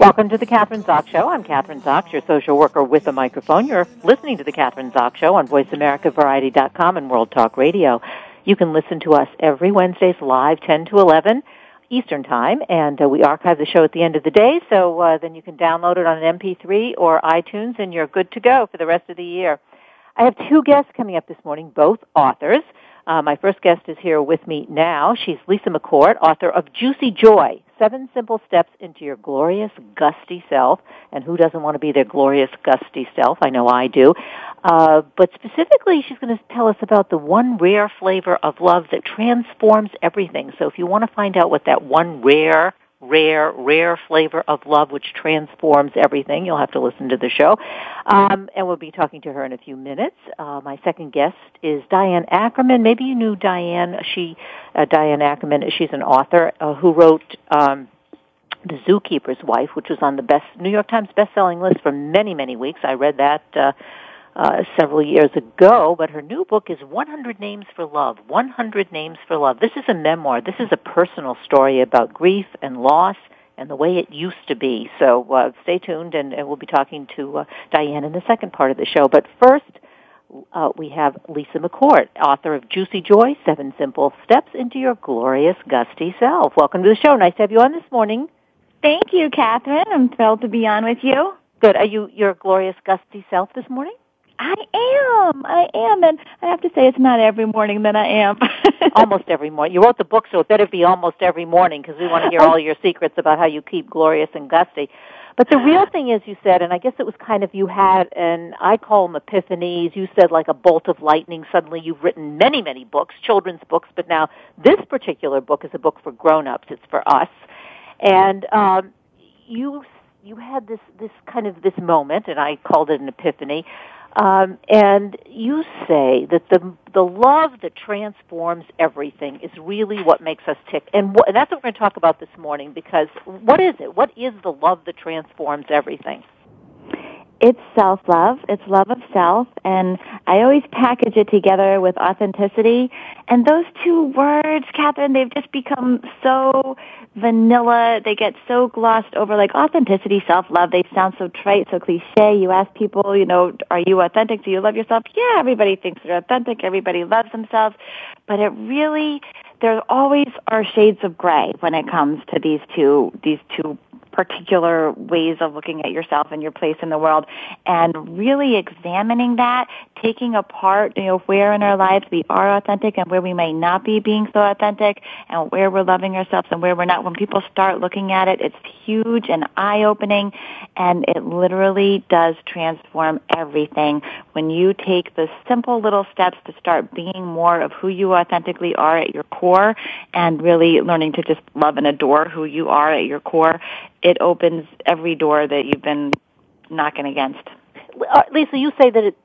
Welcome to the Kathryn Zox Show. I'm Kathryn Zox, your social worker with a microphone. You're listening to the Kathryn Zox Show on VoiceAmericaVariety.com and World Talk Radio. You can listen to us every Wednesdays live, 10 to 11 Eastern Time, and uh, we archive the show at the end of the day, so uh, then you can download it on an MP3 or iTunes, and you're good to go for the rest of the year. I have two guests coming up this morning, both authors. Uh, my first guest is here with me now. She's Lisa McCourt, author of Juicy Joy, Seven Simple Steps into Your Glorious Gusty Self. And who doesn't want to be their glorious gusty self? I know I do. Uh, but specifically, she's going to tell us about the one rare flavor of love that transforms everything. So if you want to find out what that one rare rare, rare flavor of love which transforms everything. You'll have to listen to the show. Um, and we'll be talking to her in a few minutes. Uh, my second guest is Diane Ackerman. Maybe you knew Diane. She, uh, Diane Ackerman, she's an author uh, who wrote um, The Zookeeper's Wife, which was on the best New York Times best-selling list for many, many weeks. I read that uh, uh, several years ago, but her new book is 100 Names for Love. 100 Names for Love. This is a memoir. This is a personal story about grief and loss and the way it used to be. So uh, stay tuned, and, and we'll be talking to uh, Diane in the second part of the show. But first, uh, we have Lisa McCourt, author of Juicy Joy, Seven Simple Steps into Your Glorious Gusty Self. Welcome to the show. Nice to have you on this morning. Thank you, Kathryn. I'm thrilled to be on with you. Good. Are you your glorious gusty self this morning? I am. I am. And I have to say, it's not every morning that I am. almost every morning. You wrote the book, so it better be almost every morning because we want to hear all your secrets about how you keep glorious and gusty. But the real thing is, you said, and I guess it was kind of you had, and I call them epiphanies. You said like a bolt of lightning. Suddenly, you've written many, many books, children's books, but now this particular book is a book for grown-ups. It's for us, and um, you you had this this kind of this moment, and I called it an epiphany um, and you say that the the love that transforms everything is really what makes us tick, and, wh- and that's what we're going to talk about this morning. Because what is it? What is the love that transforms everything? It's self love. It's love of self. And I always package it together with authenticity. And those two words, Kathryn, they've just become so vanilla. They get so glossed over like authenticity, self love. They sound so trite, so cliche. You ask people, you know, are you authentic? Do you love yourself? Yeah, everybody thinks they're authentic. Everybody loves themselves. But it really, there always are shades of gray when it comes to these two, these two particular ways of looking at yourself and your place in the world and really examining that, taking apart, you know, where in our lives we are authentic and where we may not be being so authentic and where we're loving ourselves and where we're not. When people start looking at it, it's huge and eye-opening and it literally does transform everything when you take the simple little steps to start being more of who you authentically are at your core and really learning to just love and adore who you are at your core it opens every door that you've been knocking against. Uh, Lisa, you say that it,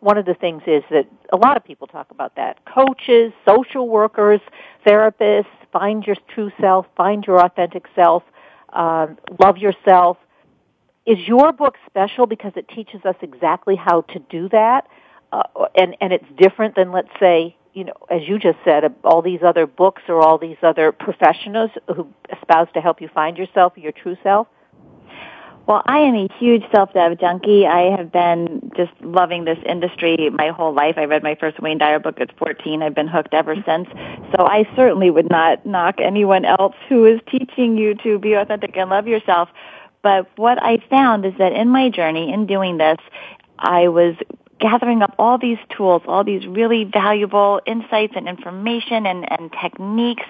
one of the things is that a lot of people talk about that. Coaches, social workers, therapists, find your true self, find your authentic self, um, love yourself. Is your book special because it teaches us exactly how to do that? Uh, and, and it's different than, let's say, you know, as you just said, uh, all these other books or all these other professionals who espouse to help you find yourself, your true self? Well, I am a huge self-dev junkie. I have been just loving this industry my whole life. I read my first Wayne Dyer book at 14. I've been hooked ever since. So I certainly would not knock anyone else who is teaching you to be authentic and love yourself. But what I found is that in my journey in doing this, I was gathering up all these tools, all these really valuable insights and information and, and techniques,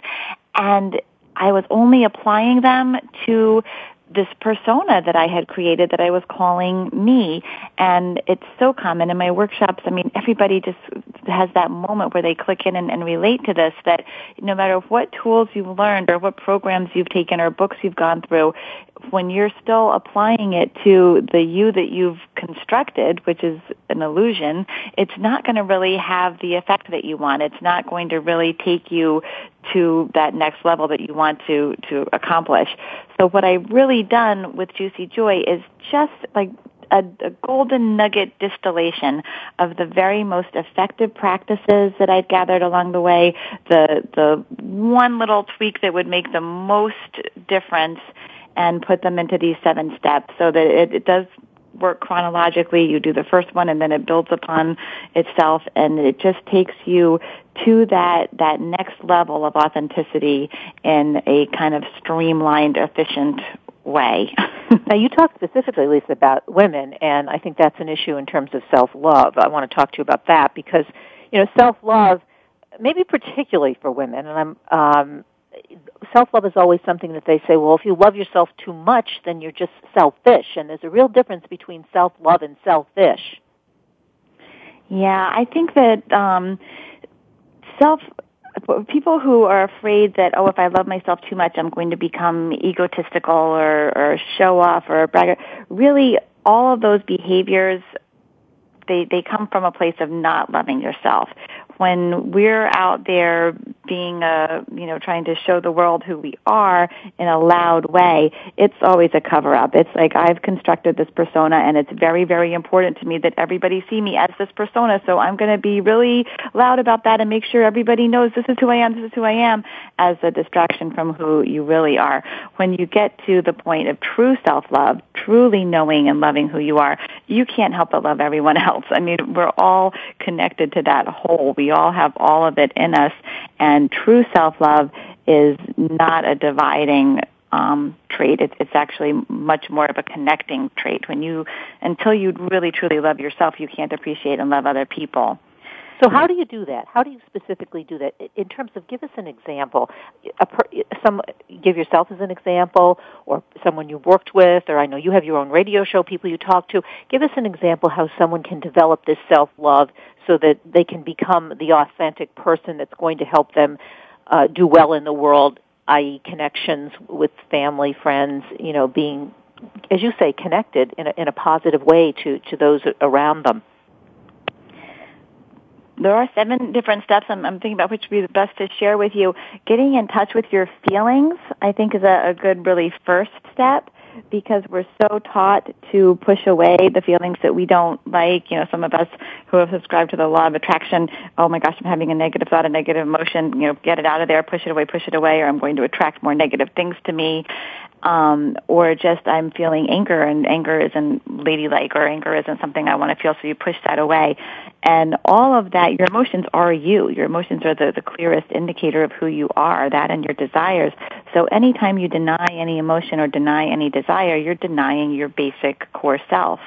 and I was only applying them to this persona that I had created that I was calling me. And it's so common in my workshops. I mean, everybody just has that moment where they click in and, and relate to this that no matter what tools you've learned or what programs you've taken or books you've gone through, when you're still applying it to the you that you've constructed, which is an illusion, it's not going to really have the effect that you want. It's not going to really take you to that next level that you want to to accomplish. So what I've really done with Juicy Joy is just like a, a, golden nugget distillation of the very most effective practices that I've gathered along the way, the the one little tweak that would make the most difference and put them into these seven steps so that it, it does work chronologically. You do the first one and then it builds upon itself and it just takes you to that, that next level of authenticity in a kind of streamlined, efficient way. now you talked specifically, Lisa, about women and I think that's an issue in terms of self-love. I want to talk to you about that because, you know, self-love, maybe particularly for women, and I'm, um, self love is always something that they say, well, if you love yourself too much, then you're just selfish. And there's a real difference between self love and selfish. Yeah, I think that um, self people who are afraid that oh if i love myself too much i'm going to become egotistical or or show off or a brag really all of those behaviors they they come from a place of not loving yourself when we're out there being a you know trying to show the world who we are in a loud way it's always a cover up it's like i've constructed this persona and it's very very important to me that everybody see me as this persona. So i'm going to be really loud about that and make sure everybody knows this is who i am this is who i am as a distraction from who you really are. When you get to the point of true self love truly knowing and loving who you are you can't help but love everyone else. I mean we're all connected to that whole. We all have all of it in us and true self-love is not a dividing um, trait. It's, it's actually much more of a connecting trait. When you, until you really truly love yourself, you can't appreciate and love other people. So how do you do that? How do you specifically do that? In terms of, give us an example. Per, some, give yourself as an example, or someone you worked with, or I know you have your own radio show, people you talk to. Give us an example how someone can develop this self-love so that they can become the authentic person that's going to help them uh, do well in the world, i.e., connections with family, friends, you know, being, as you say, connected in a, in a positive way to, to those around them. There are seven different steps. I'm, I'm thinking about which would be the best to share with you. Getting in touch with your feelings, I think, is a, a good, really first step because we're so taught to push away the feelings that we don't like. You know, some of us who have subscribed to the law of attraction, oh my gosh, I'm having a negative thought, a negative emotion, you know, get it out of there, push it away, push it away, or I'm going to attract more negative things to me um, or just I'm feeling anger and anger isn't ladylike or anger isn't something I want to feel, so you push that away. And all of that, your emotions are you. Your emotions are the, the clearest indicator of who you are, that and your desires. So anytime you deny any emotion or deny any desire, you're denying your basic core self.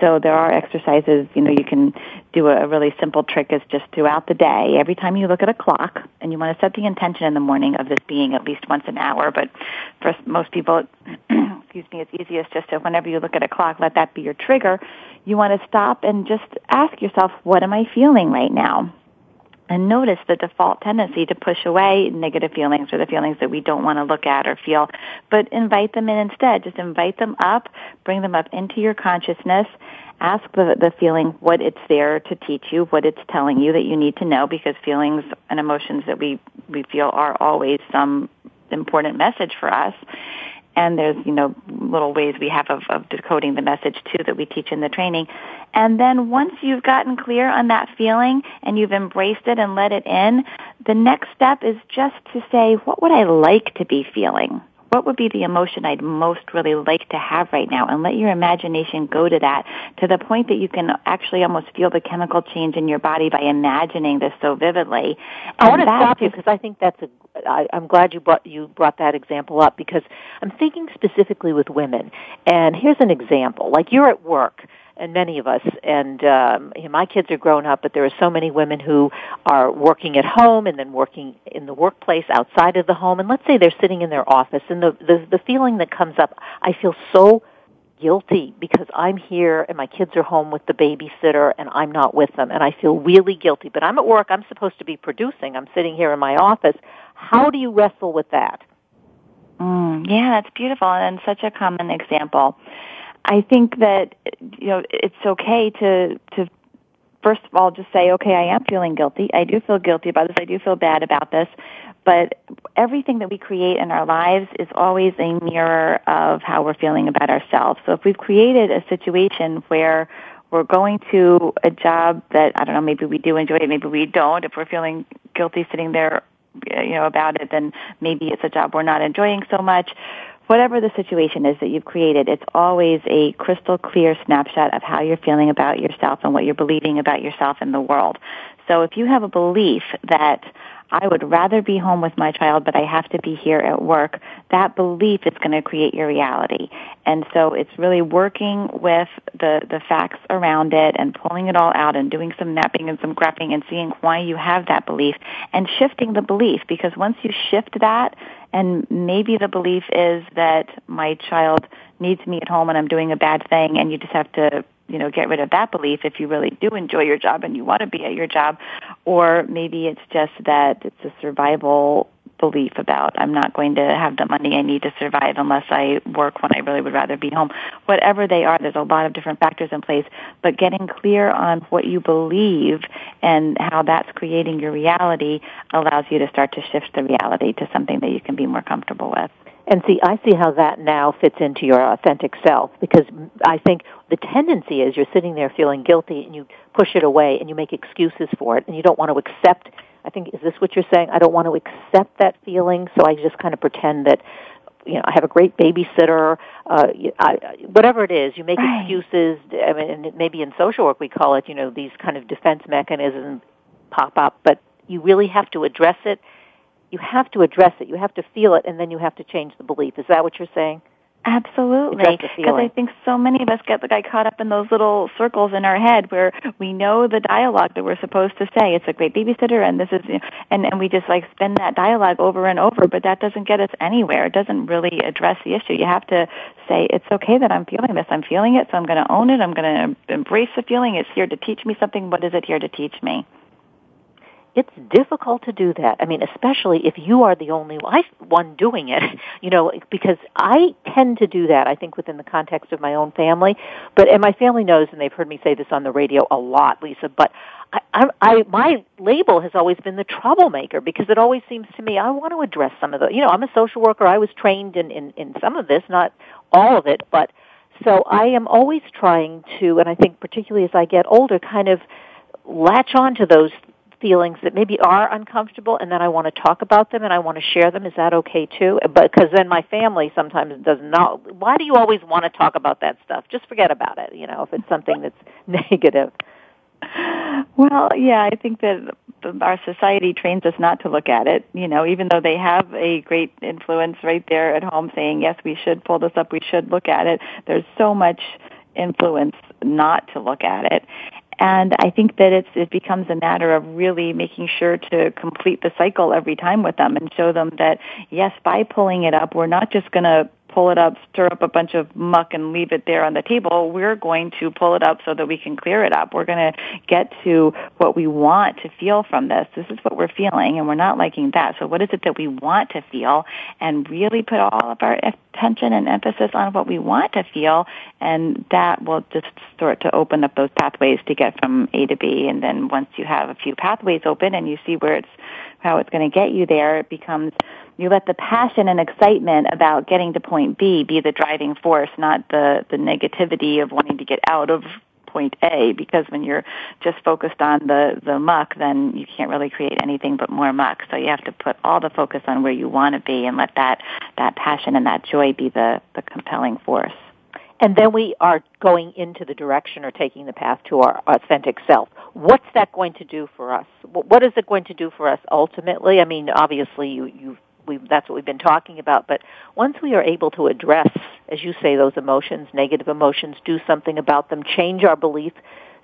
So there are exercises, you know, you can do a, really simple trick is just throughout the day, every time you look at a clock, and you want to set the intention in the morning of this being at least once an hour, but for most people, excuse me, it's easiest just to, whenever you look at a clock, let that be your trigger. You want to stop and just ask yourself, what am I feeling right now? And notice the default tendency to push away negative feelings or the feelings that we don't want to look at or feel, but invite them in instead. Just invite them up, bring them up into your consciousness, ask the, the feeling what it's there to teach you, what it's telling you that you need to know because feelings and emotions that we, we feel are always some important message for us and there's you know little ways we have of, of decoding the message too that we teach in the training. And then once you've gotten clear on that feeling and you've embraced it and let it in the next step is just to say what would i like to be feeling what would be the emotion I'd most really like to have right now? And let your imagination go to that to the point that you can actually almost feel the chemical change in your body by imagining this so vividly. I want to stop you because I think that's a. I, I'm glad you brought you brought that example up because I'm thinking specifically with women. And here's an example: like you're at work and many of us. And um, you know, my kids are grown up, but there are so many women who are working at home and then working in the workplace outside of the home. And let's say they're sitting in their office, and the the, the feeling that comes up, I feel so guilty because I'm here and my kids are home with the babysitter and I'm not with them and I feel really guilty. But I'm at work, I'm supposed to be producing. I'm sitting here in my office. How do you wrestle with that? Mm, yeah, that's beautiful and such a common example. I think that you know it's okay to to first of all just say, okay, I am feeling guilty. I do feel guilty about this. I do feel bad about this. But everything that we create in our lives is always a mirror of how we're feeling about ourselves. So if we've created a situation where we're going to a job that I don't know, maybe we do enjoy it, maybe we don't. If we're feeling guilty sitting there, you know, about it, then maybe it's a job we're not enjoying so much whatever the situation is that you've created, it's always a crystal clear snapshot of how you're feeling about yourself and what you're believing about yourself and the world. So if you have a belief that I would rather be home with my child, but I have to be here at work, that belief is going to create your reality. And so it's really working with the, the facts around it and pulling it all out and doing some mapping and some graphing and seeing why you have that belief and shifting the belief because once you shift that and maybe the belief is that my child needs me at home and I'm doing a bad thing and you just have to you know get rid of that belief if you really do enjoy your job and you want to be at your job or maybe it's just that it's a survival belief about I'm not going to have the money I need to survive unless I work when I really would rather be home. Whatever they are, there's a lot of different factors in place, but getting clear on what you believe and how that's creating your reality allows you to start to shift the reality to something that you can be more comfortable with. And see, I see how that now fits into your authentic self because I think the tendency is you're sitting there feeling guilty and you push it away and you make excuses for it and you don't want to accept I think is this what you're saying? I don't want to accept that feeling, so I just kind of pretend that you know I have a great babysitter. Uh, I, whatever it is, you make right. excuses. I mean, maybe in social work we call it you know these kind of defense mechanisms pop up, but you really have to address it. You have to address it. You have to feel it, and then you have to change the belief. Is that what you're saying? Absolutely. Because I think so many of us get guy caught up in those little circles in our head where we know the dialogue that we're supposed to say. It's a great babysitter and this is, and, and we just like spin that dialogue over and over, but that doesn't get us anywhere. It doesn't really address the issue. You have to say, it's okay that I'm feeling this. I'm feeling it, so I'm going to own it. I'm going to embrace the feeling. It's here to teach me something. What is it here to teach me? It's difficult to do that. I mean, especially if you are the only one doing it, you know, because I tend to do that, I think, within the context of my own family. But, and my family knows, and they've heard me say this on the radio a lot, Lisa, but I, I, I my label has always been the troublemaker because it always seems to me I want to address some of the, you know, I'm a social worker. I was trained in, in, in some of this, not all of it, but so I am always trying to, and I think particularly as I get older, kind of latch on to those feelings that maybe are uncomfortable and then I want to talk about them and I want to share them. Is that okay too? But because then my family sometimes does not. Why do you always want to talk about that stuff? Just forget about it. You know, if it's something that's negative. Well, yeah, I think that our society trains us not to look at it. You know, even though they have a great influence right there at home saying, yes, we should pull this up, we should look at it. There's so much influence not to look at it. And I think that it's, it becomes a matter of really making sure to complete the cycle every time with them and show them that yes, by pulling it up, we're not just going to pull it up, stir up a bunch of muck and leave it there on the table. We're going to pull it up so that we can clear it up. We're going to get to what we want to feel from this. This is what we're feeling and we're not liking that. So what is it that we want to feel and really put all of our attention and emphasis on what we want to feel and that will just start to open up those pathways to get from A to B. And then once you have a few pathways open and you see where it's, how it's going to get you there, it becomes you let the passion and excitement about getting to point B be the driving force, not the, the negativity of wanting to get out of point A because when you're just focused on the, the muck, then you can't really create anything but more muck. So you have to put all the focus on where you want to be and let that, that passion and that joy be the, the compelling force. And then we are going into the direction or taking the path to our authentic self. What's that going to do for us? What is it going to do for us ultimately? I mean, obviously you, you we, that's what we've been talking about. But once we are able to address, as you say, those emotions, negative emotions, do something about them, change our belief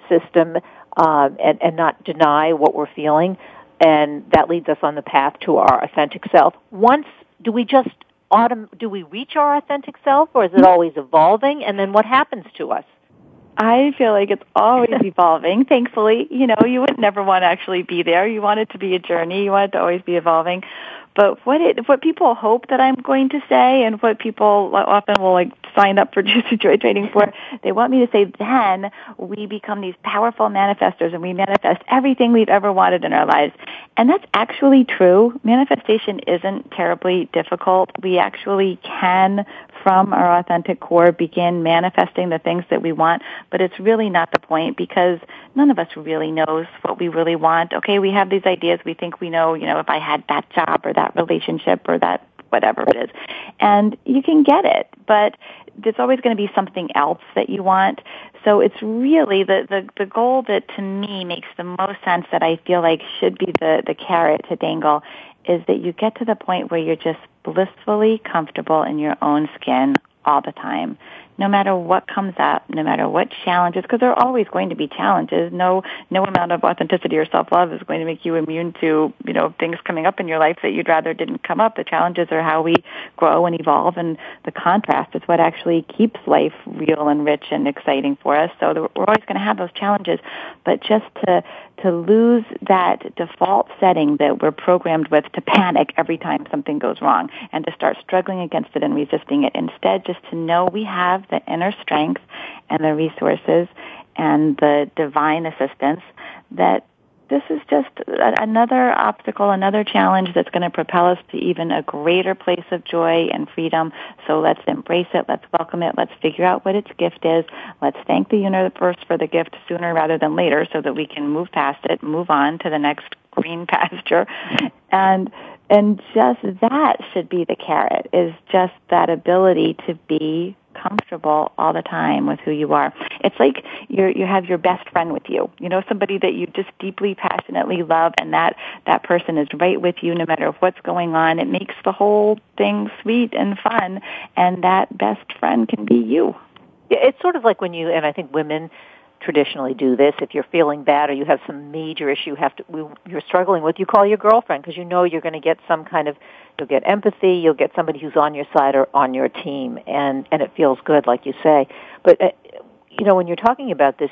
system, uh, and, and not deny what we're feeling, and that leads us on the path to our authentic self. Once, do we just autumn, do we reach our authentic self, or is it always evolving? And then what happens to us? I feel like it's always evolving. Thankfully, you know, you would never want to actually be there. You want it to be a journey. You want it to always be evolving. But what it, what people hope that I'm going to say, and what people often will like sign up for Juicy Joy training for, they want me to say, then we become these powerful manifestors, and we manifest everything we've ever wanted in our lives. And that's actually true. Manifestation isn't terribly difficult. We actually can from our authentic core begin manifesting the things that we want, but it's really not the point because none of us really knows what we really want. Okay, we have these ideas, we think we know, you know, if I had that job or that relationship or that whatever it is. And you can get it, but there's always going to be something else that you want. So it's really the, the, the goal that to me makes the most sense that I feel like should be the, the carrot to dangle is that you get to the point where you're just blissfully comfortable in your own skin all the time no matter what comes up, no matter what challenges, because there are always going to be challenges. No, no amount of authenticity or self-love is going to make you immune to, you know, things coming up in your life that you'd rather didn't come up. The challenges are how we grow and evolve, and the contrast is what actually keeps life real and rich and exciting for us. So we're always going to have those challenges, but just to to lose that default setting that we're programmed with to panic every time something goes wrong and to start struggling against it and resisting it. Instead, just to know we have the inner strength and the resources and the divine assistance that this is just another obstacle, another challenge that's going to propel us to even a greater place of joy and freedom. So let's embrace it. Let's welcome it. Let's figure out what its gift is. Let's thank the universe for the gift sooner rather than later so that we can move past it, move on to the next green pasture. And and just that should be the carrot is just that ability to be comfortable all the time with who you are. It's like you you have your best friend with you. You know, somebody that you just deeply, passionately love, and that that person is right with you no matter what's going on. It makes the whole thing sweet and fun, and that best friend can be you. It's sort of like when you, and I think women traditionally do this. If you're feeling bad or you have some major issue have to, you're struggling with, you call your girlfriend because you know you're going to get some kind of You'll get empathy. You'll get somebody who's on your side or on your team, and and it feels good, like you say. But uh, you know, when you're talking about this,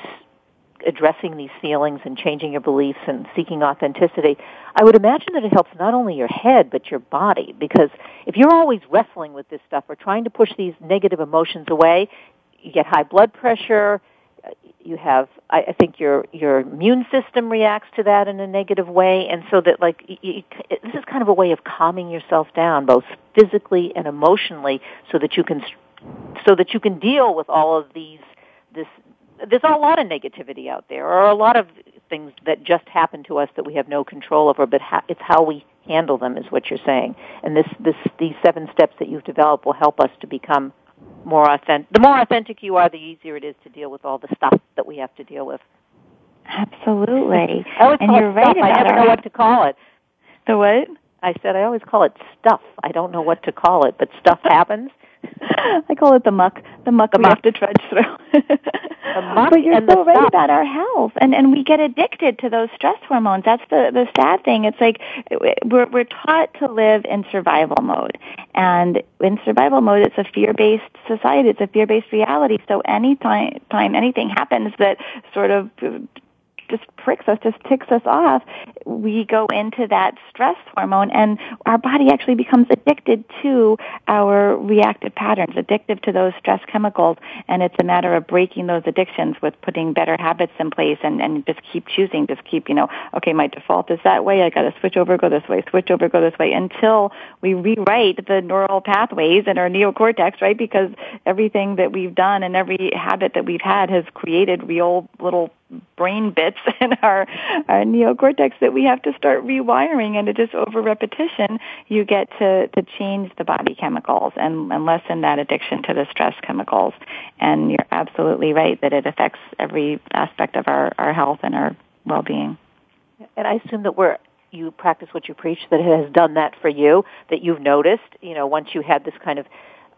addressing these feelings and changing your beliefs and seeking authenticity, I would imagine that it helps not only your head but your body. Because if you're always wrestling with this stuff or trying to push these negative emotions away, you get high blood pressure you have I, I think your your immune system reacts to that in a negative way. And so that like you, you, this is kind of a way of calming yourself down both physically and emotionally so that you can so that you can deal with all of these this there's a lot of negativity out there. Or a lot of things that just happen to us that we have no control over but ha- it's how we handle them is what you're saying. And this this these seven steps that you've developed will help us to become more authentic. The more authentic you are, the easier it is to deal with all the stuff that we have to deal with. Absolutely. and you're right about I never know what to call it. The what? I said I always call it stuff. I don't know what to call it, but stuff happens. I call it the muck. The muck the we muck. have to trudge through. the muck but you're so right stuff. about our health, and and we get addicted to those stress hormones. That's the the sad thing. It's like we're we're taught to live in survival mode, and in survival mode, it's a fear based society. It's a fear based reality. So anytime time anything happens that sort of just pricks us, just ticks us off, we go into that stress hormone and our body actually becomes addicted to our reactive patterns, addictive to those stress chemicals. And it's a matter of breaking those addictions with putting better habits in place and, and just keep choosing, just keep, you know, okay, my default is that way. I got to switch over, go this way, switch over, go this way until we rewrite the neural pathways in our neocortex, right? Because everything that we've done and every habit that we've had has created real little brain bits in our, our neocortex that we have to start rewiring. And to just over repetition you get to, to change the body chemicals and, and lessen that addiction to the stress chemicals. And you're absolutely right that it affects every aspect of our, our health and our well-being. And i assume that we're you practice what you preach that it has done that for you that you've noticed you know once you had this kind of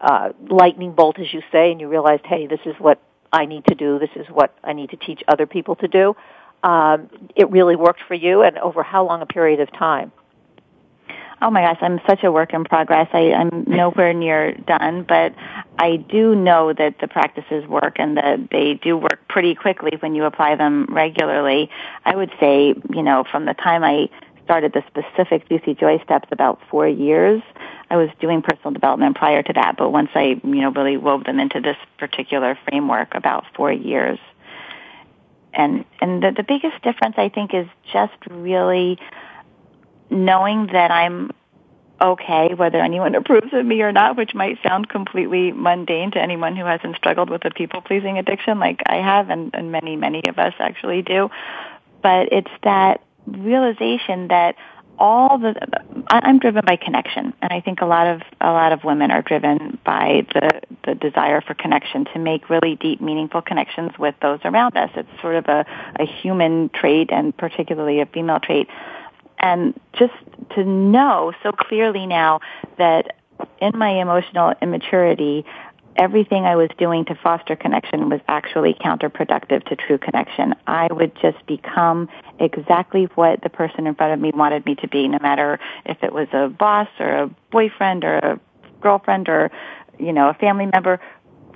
uh, lightning bolt as you say and you realized hey this is what I need to do. This is what I need to teach other people to do. Um, it really worked for you, and over how long a period of time? Oh my gosh, I'm such a work in progress. I, I'm nowhere near done, but I do know that the practices work and that they do work pretty quickly when you apply them regularly. I would say, you know, from the time I started the specific Juicy Joy steps about four years. I was doing personal development prior to that, but once I, you know, really wove them into this particular framework about four years. And and the, the biggest difference I think is just really knowing that I'm okay whether anyone approves of me or not, which might sound completely mundane to anyone who hasn't struggled with a people pleasing addiction like I have and, and many, many of us actually do. But it's that realization that all the I'm driven by connection, and I think a lot of a lot of women are driven by the the desire for connection to make really deep, meaningful connections with those around us. It's sort of a, a human trait, and particularly a female trait. And just to know so clearly now that in my emotional immaturity, everything I was doing to foster connection was actually counterproductive to true connection. I would just become exactly what the person in front of me wanted me to be, no matter if it was a boss or a boyfriend or a girlfriend or, you know, a family member.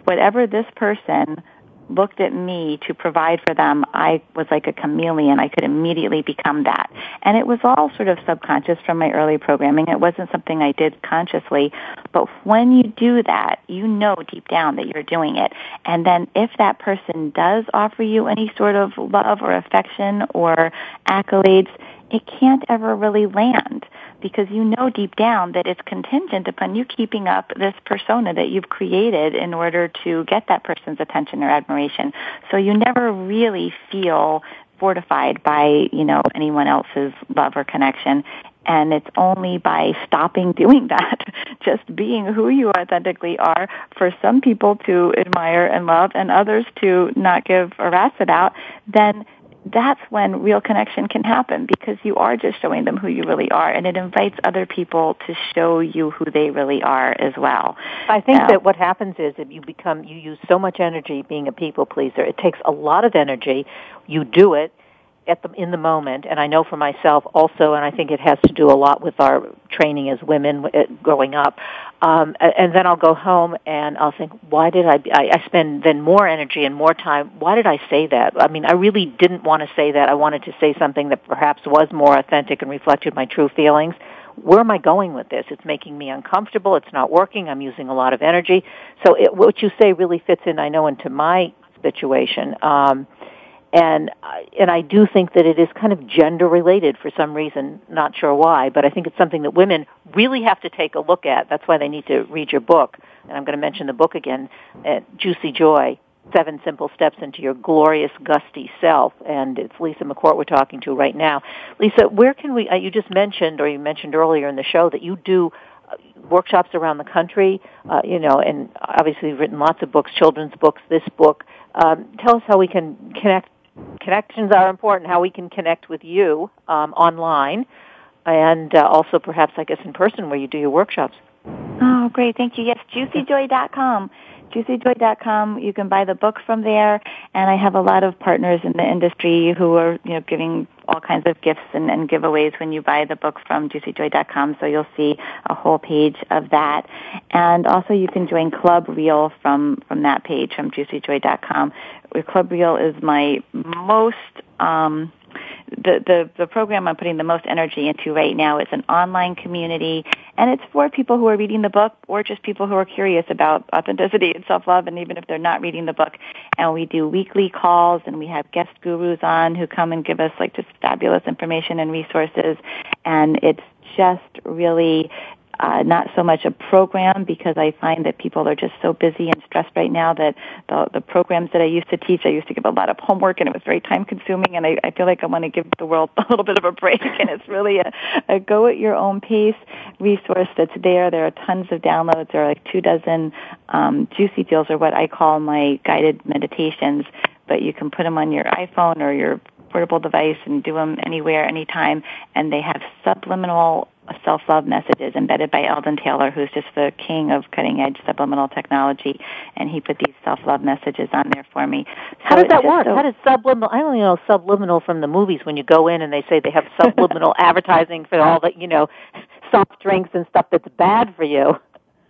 Whatever this person looked at me to provide for them, I was like a chameleon. I could immediately become that. And it was all sort of subconscious from my early programming. It wasn't something I did consciously. But when you do that, you know deep down that you're doing it. And then if that person does offer you any sort of love or affection or accolades, it can't ever really land because you know deep down that it's contingent upon you keeping up this persona that you've created in order to get that person's attention or admiration. So you never really feel fortified by, you know, anyone else's love or connection. And it's only by stopping doing that, just being who you authentically are, for some people to admire and love and others to not give a rat's about, then that's when real connection can happen because you are just showing them who you really are and it invites other people to show you who they really are as well. I think that what happens is that you become, you use so much energy being a people pleaser. It takes a lot of energy. You do it at the in the moment and I know for myself also and I think it has to do a lot with our training as women uh, growing up um and then I'll go home and I'll think why did I I, I spend then more energy and more time why did I say that I mean I really didn't want to say that I wanted to say something that perhaps was more authentic and reflected my true feelings where am I going with this? It's making me uncomfortable. It's not working. I'm using a lot of energy. So it, what you say really fits in, I know, into my situation. Um, and and I do think that it is kind of gender related for some reason, not sure why, but I think it's something that women really have to take a look at. That's why they need to read your book, and I'm going to mention the book again, uh, Juicy Joy. Seven simple steps into your glorious, gusty self, and it's Lisa McCourt we're talking to right now. Lisa, where can we? Uh, you just mentioned, or you mentioned earlier in the show, that you do uh, workshops around the country. Uh, you know, and obviously you've written lots of books, children's books, this book. Um, tell us how we can connect connections are important, how we can connect with you um, online, and uh, also perhaps, I guess, in person where you do your workshops. Oh, great. Thank you. Yes, juicyjoy.com. Juicyjoy.com. You can buy the book from there, and I have a lot of partners in the industry who are, you know, giving all kinds of gifts and, and giveaways when you buy the book from juicyjoy.com. So you'll see a whole page of that, and also you can join Club Real from from that page from juicyjoy.com Club Real is my most um, the, the the program I'm putting the most energy into right now is an online community, and it's for people who are reading the book or just people who are curious about authenticity and self love, and even if they're not reading the book. And we do weekly calls, and we have guest gurus on who come and give us like just fabulous information and resources, and it's just really uh, not so much a program because I find that people are just so busy and stressed right now that the, the programs that I used to teach, I used to give a lot of homework and it was very time consuming and I, I feel like I want to give the world a little bit of a break and it's really a, a go at your own pace resource that's there. There are tons of downloads. There are like two dozen um, juicy feels or what I call my guided meditations, but you can put them on your iPhone or your portable device and do them anywhere, anytime. And they have subliminal self-love messages embedded by Eldon Taylor, who's just the king of cutting-edge subliminal technology, and he put these self-love messages on there for me. So How does that work? So How does subliminal? I only know subliminal from the movies when you go in and they say they have subliminal advertising for all the you know soft drinks and stuff that's bad for you.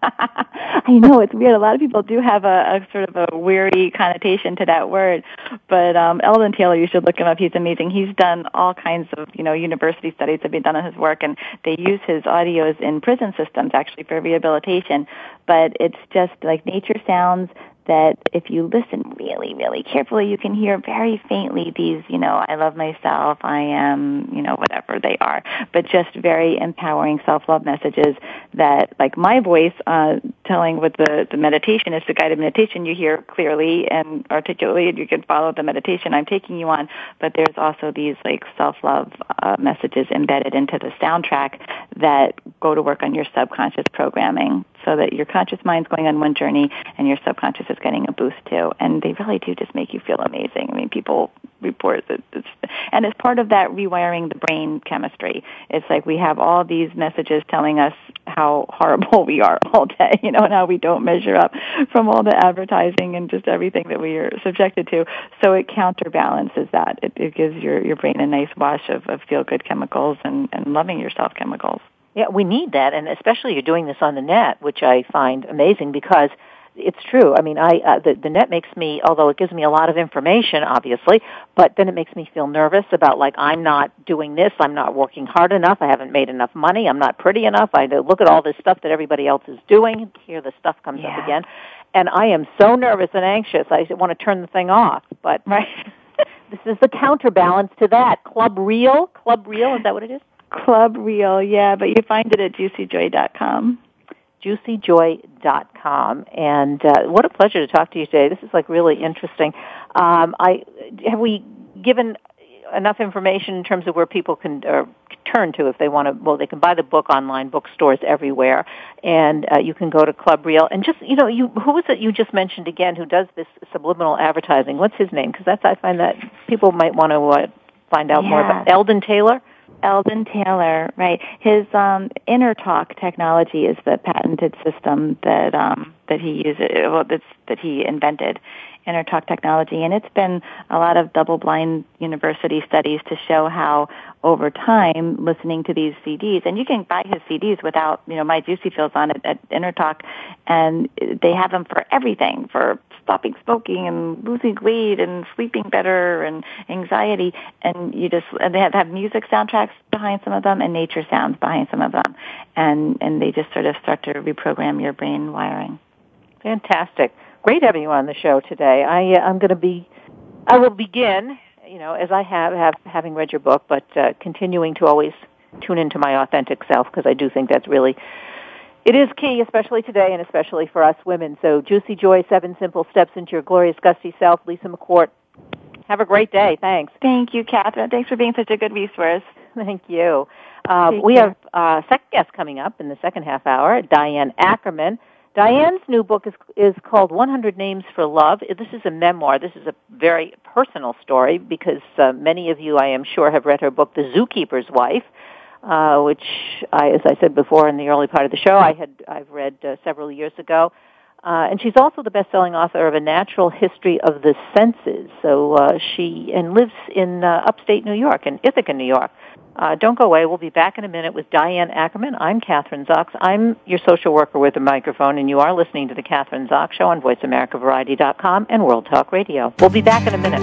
I know it's weird. A lot of people do have a, a sort of a weirdy connotation to that word, but um, Eldon Taylor, you should look him up. He's amazing. He's done all kinds of you know university studies have been done on his work, and they use his audios in prison systems actually for rehabilitation. But it's just like nature sounds that if you listen really, really carefully, you can hear very faintly these, you know, I love myself, I am, you know, whatever they are, but just very empowering self-love messages that, like my voice, uh, telling what the, the meditation is, the guided meditation, you hear clearly and articulately, and you can follow the meditation I'm taking you on, but there's also these, like, self-love uh, messages embedded into the soundtrack that go to work on your subconscious programming so that your conscious mind's going on one journey and your subconscious is getting a boost too. And they really do just make you feel amazing. I mean, people report that it's, and as part of that rewiring the brain chemistry, it's like we have all these messages telling us how horrible we are all day, you know, and how we don't measure up from all the advertising and just everything that we are subjected to. So it counterbalances that. It, it gives your, your brain a nice wash of, of feel good chemicals and, and loving yourself chemicals. Yeah, we need that, and especially you're doing this on the net, which I find amazing because it's true. I mean, I uh, the the net makes me, although it gives me a lot of information, obviously, but then it makes me feel nervous about like I'm not doing this, I'm not working hard enough, I haven't made enough money, I'm not pretty enough. I look at all this stuff that everybody else is doing. Here, the stuff comes yeah. up again, and I am so nervous and anxious. I want to turn the thing off, but right. this is the counterbalance to that. Club Real, Club Real, is that what it is? Club Real, yeah, but you find it at juicyjoy.com. Juicyjoy.com. And uh, what a pleasure to talk to you today. This is like really interesting. Um, I have we given enough information in terms of where people can uh, turn to if they want to. Well, they can buy the book online, bookstores everywhere, and uh, you can go to Club Real. And just you know, you who was it you just mentioned again? Who does this subliminal advertising? What's his name? Because that's I find that people might want to uh, find out yeah. more about Eldon Taylor. Eldon Taylor, right? His um, InnerTalk technology is the patented system that um, that he uses, well, that's, that he invented, InnerTalk technology, and it's been a lot of double-blind university studies to show how over time, listening to these CDs, and you can buy his CDs without, you know, my Juicy Feels on it at InnerTalk, and they have them for everything, for stopping smoking and losing weight and sleeping better and anxiety, and you just, and they have, have music soundtracks behind some of them and nature sounds behind some of them, and and they just sort of start to reprogram your brain wiring. Fantastic. Great having you on the show today. I, uh, I'm going to be, I will begin, you know, as I have, have having read your book, but uh, continuing to always tune into my authentic self because I do think that's really, it is key, especially today and especially for us women. So Juicy Joy, Seven Simple Steps into Your Glorious Gusty Self, Lisa McCourt. Have a great day. Thanks. Thank you, Kathryn. Thanks for being such a good resource. Thank you. Uh, we have a uh, second guest coming up in the second half hour, Diane Ackerman. Diane's new book is is called 100 Names for Love. This is a memoir. This is a very personal story because uh, many of you, I am sure, have read her book, The Zookeeper's Wife, uh, which, I, as I said before in the early part of the show, I had I've read uh, several years ago. Uh, and she's also the best-selling author of A Natural History of the Senses. So uh, she and lives in uh, upstate New York, in Ithaca, New York. Uh, don't go away. We'll be back in a minute with Diane Ackerman. I'm Kathryn Zox. I'm your social worker with a microphone, and you are listening to the Kathryn Zox Show on VoiceAmericaVariety.com and World Talk Radio. We'll be back in a minute.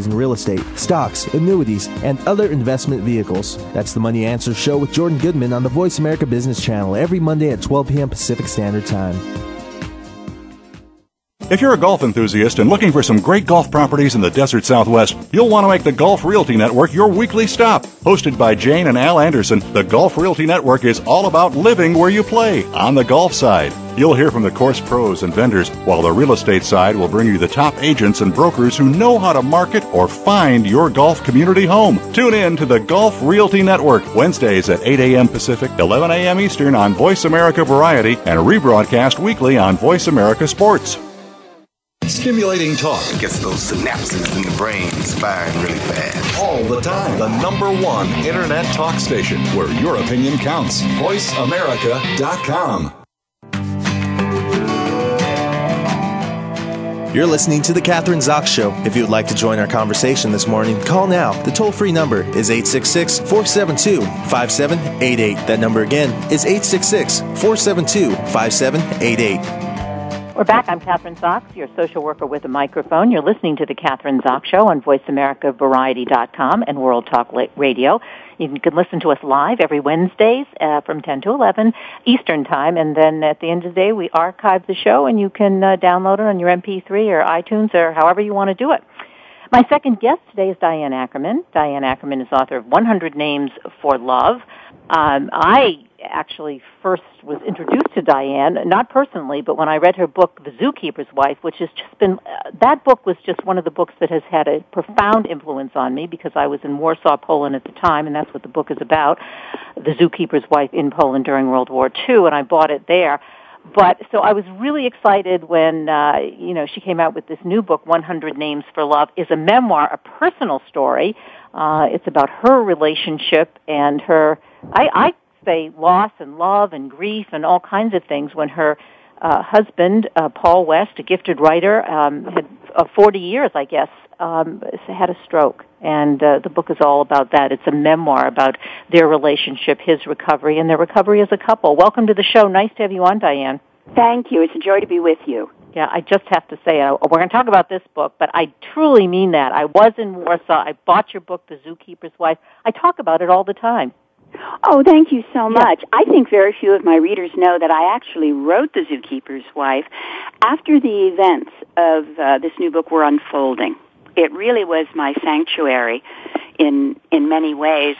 in real estate, stocks, annuities, and other investment vehicles. That's the Money Answer Show with Jordan Goodman on the Voice America Business Channel every Monday at 12 p.m. Pacific Standard Time. If you're a golf enthusiast and looking for some great golf properties in the desert southwest, you'll want to make the Golf Realty Network your weekly stop. Hosted by Jane and Al Anderson, the Golf Realty Network is all about living where you play on the golf side. You'll hear from the course pros and vendors, while the real estate side will bring you the top agents and brokers who know how to market or find your golf community home. Tune in to the Golf Realty Network, Wednesdays at 8 a.m. Pacific, 11 a.m. Eastern on Voice America Variety, and rebroadcast weekly on Voice America Sports. Stimulating talk It gets those synapses in the brain firing really fast. all the time. The number one internet talk station where your opinion counts. VoiceAmerica.com. You're listening to The Kathryn Zox Show. If you would like to join our conversation this morning, call now. The toll free number is 866 472 5788. That number again is 866 472 5788. We're back. I'm Kathryn Zox, your social worker with a microphone. You're listening to the Kathryn Zox Show on VoiceAmericaVariety.com and World Talk Radio. You can listen to us live every Wednesdays uh, from 10 to 11 Eastern Time, and then at the end of the day, we archive the show, and you can uh, download it on your MP3 or iTunes or however you want to do it. My second guest today is Diane Ackerman. Diane Ackerman is author of 100 Names for Love. Um, I actually first was introduced to Diane, not personally, but when I read her book, The Zookeeper's Wife, which has just been, uh, that book was just one of the books that has had a profound influence on me because I was in Warsaw, Poland at the time, and that's what the book is about, The Zookeeper's Wife in Poland during World War II, and I bought it there. But so I was really excited when uh, you know she came out with this new book, 100 Names for Love, is a memoir, a personal story. Uh, it's about her relationship and her, I, I say, loss and love and grief and all kinds of things when her uh, husband, uh, Paul West, a gifted writer, um, had uh, 40 years, I guess, um, had a stroke. And uh, the book is all about that. It's a memoir about their relationship, his recovery, and their recovery as a couple. Welcome to the show. Nice to have you on, Diane. Thank you. It's a joy to be with you. Yeah, I just have to say, uh, we're going to talk about this book, but I truly mean that. I was in Warsaw. I bought your book, The Zookeeper's Wife. I talk about it all the time. Oh, thank you so much. I think very few of my readers know that I actually wrote The Zookeeper's Wife after the events of uh, this new book were unfolding. It really was my sanctuary in in many ways.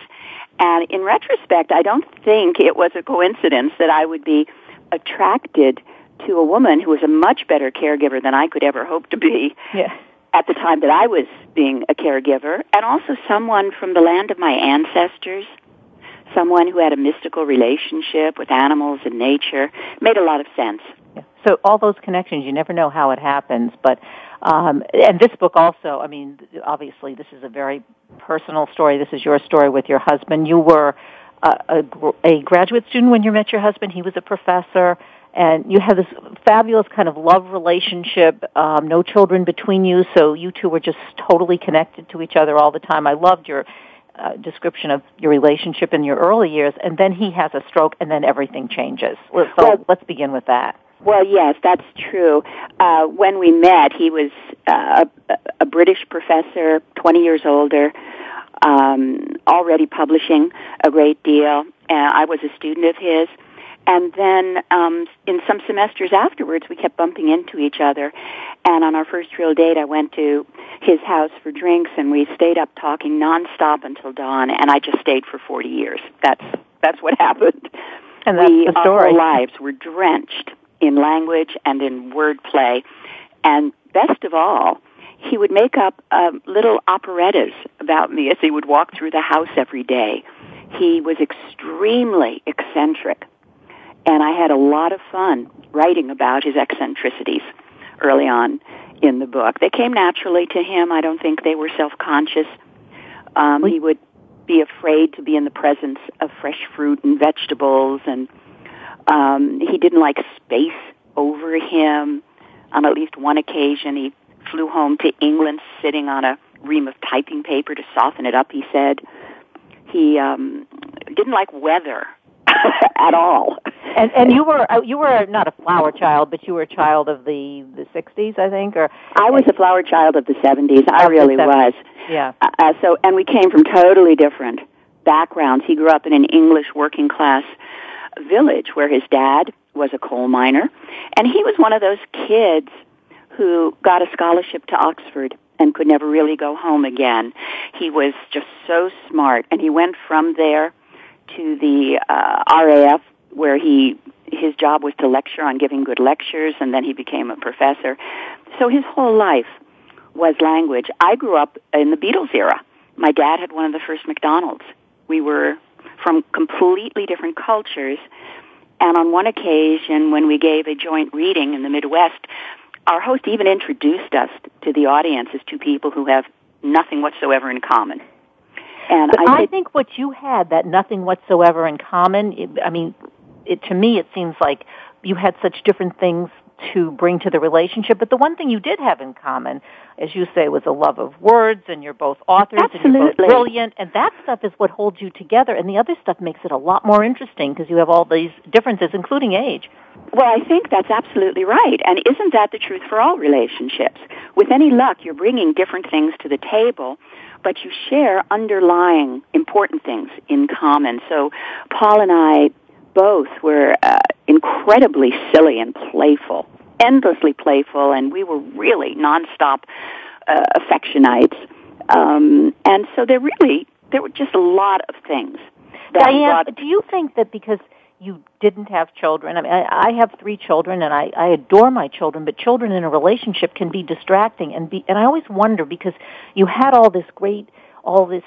And in retrospect, I don't think it was a coincidence that I would be attracted to a woman who was a much better caregiver than I could ever hope to be. Yeah. At the time that I was being a caregiver, and also someone from the land of my ancestors, someone who had a mystical relationship with animals and nature, made a lot of sense. So all those connections, you never know how it happens, but um, and this book also, I mean, obviously this is a very personal story. This is your story with your husband. You were a, a, a graduate student when you met your husband. He was a professor, and you had this fabulous kind of love relationship. Um, no children between you, so you two were just totally connected to each other all the time. I loved your uh, description of your relationship in your early years, and then he has a stroke, and then everything changes. So Well- let's begin with that. Well, yes, that's true. Uh, when we met, he was uh, a, a British professor, 20 years older, um, already publishing a great deal. Uh, I was a student of his, And then um, in some semesters afterwards, we kept bumping into each other. And on our first real date, I went to his house for drinks, and we stayed up talking nonstop until dawn. And I just stayed for 40 years. That's that's what happened. And that's we, the story. Our lives were drenched in language and in wordplay. And best of all, he would make up um, little operettas about me as he would walk through the house every day. He was extremely eccentric, and I had a lot of fun writing about his eccentricities early on in the book. They came naturally to him. I don't think they were self-conscious. Um, he would be afraid to be in the presence of fresh fruit and vegetables, and um, he didn't like space over him. On at least one occasion, he flew home to England sitting on a ream of typing paper to soften it up, he said. He um, didn't like weather at all. And and you were uh, you were not a flower child, but you were a child of the the '60s, I think, or I was a flower child of the '70s. I really 70s. was. yeah. Uh, uh, so, and we came from totally different backgrounds. He grew up in an English working class village where his dad was a coal miner, and he was one of those kids who got a scholarship to Oxford and could never really go home again. He was just so smart, and he went from there to the uh, RAF where he his job was to lecture on giving good lectures, and then he became a professor. So his whole life was language. I grew up in the Beatles era. My dad had one of the first McDonald's. We were from completely different cultures. And on one occasion, when we gave a joint reading in the Midwest, our host even introduced us to the audience as two people who have nothing whatsoever in common. And But I I think what you had, that nothing whatsoever in common, it, I mean, it, to me it seems like you had such different things to bring to the relationship, but the one thing you did have in common, as you say, was a love of words, and you're both authors, and you're both Absolutely. brilliant, and that stuff is what holds you together, and the other stuff makes it a lot more interesting because you have all these differences, including age. Well, I think that's absolutely right. And isn't that the truth for all relationships? With any luck, you're bringing different things to the table, but you share underlying important things in common. So Paul and I both were uh, incredibly silly and playful, endlessly playful, and we were really nonstop uh, affectionites. Um, and so there really, there were just a lot of things. That Diane, do you think that because you didn't have children, I mean, I, I have three children and I, I adore my children, but children in a relationship can be distracting and be, and I always wonder because you had all this great, all this,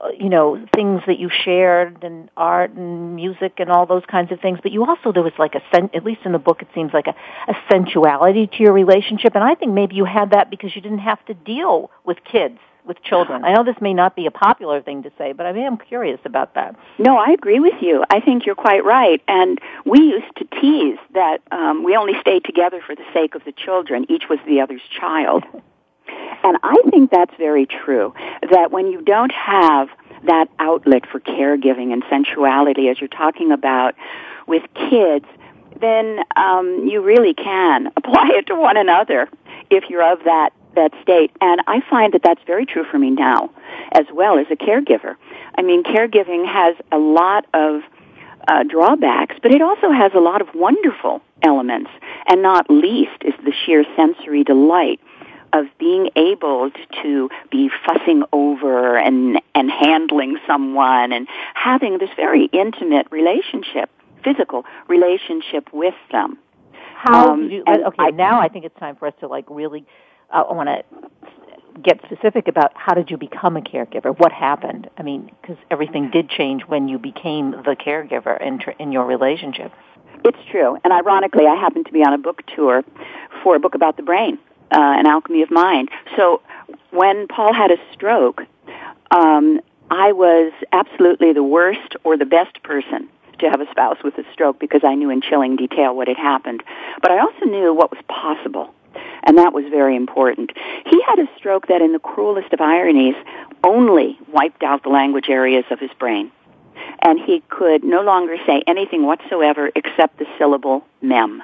uh, you know, things that you shared and art and music and all those kinds of things, but you also, there was like a, sen- at least in the book, it seems like a, a sensuality to your relationship, and I think maybe you had that because you didn't have to deal with kids, with children. I know this may not be a popular thing to say, but I I'm curious about that. No, I agree with you. I think you're quite right. And we used to tease that um, we only stayed together for the sake of the children. Each was the other's child. And I think that's very true. That when you don't have that outlet for caregiving and sensuality, as you're talking about with kids, then um, you really can apply it to one another if you're of that that state. And I find that that's very true for me now, as well as a caregiver. I mean, caregiving has a lot of uh, drawbacks, but it also has a lot of wonderful elements, and not least is the sheer sensory delight of being able to be fussing over and and handling someone and having this very intimate relationship, physical relationship with them. How Um, do you, okay, I- now I think it's time for us to like really, I want to get specific about how did you become a caregiver? What happened? I mean, because everything did change when you became the caregiver in, tr- in your relationship. It's true. And ironically, I happened to be on a book tour for a book about the brain, uh, An Alchemy of Mind. So when Paul had a stroke, um, I was absolutely the worst or the best person to have a spouse with a stroke because I knew in chilling detail what had happened. But I also knew what was possible. And that was very important. He had a stroke that, in the cruelest of ironies, only wiped out the language areas of his brain and he could no longer say anything whatsoever except the syllable mem.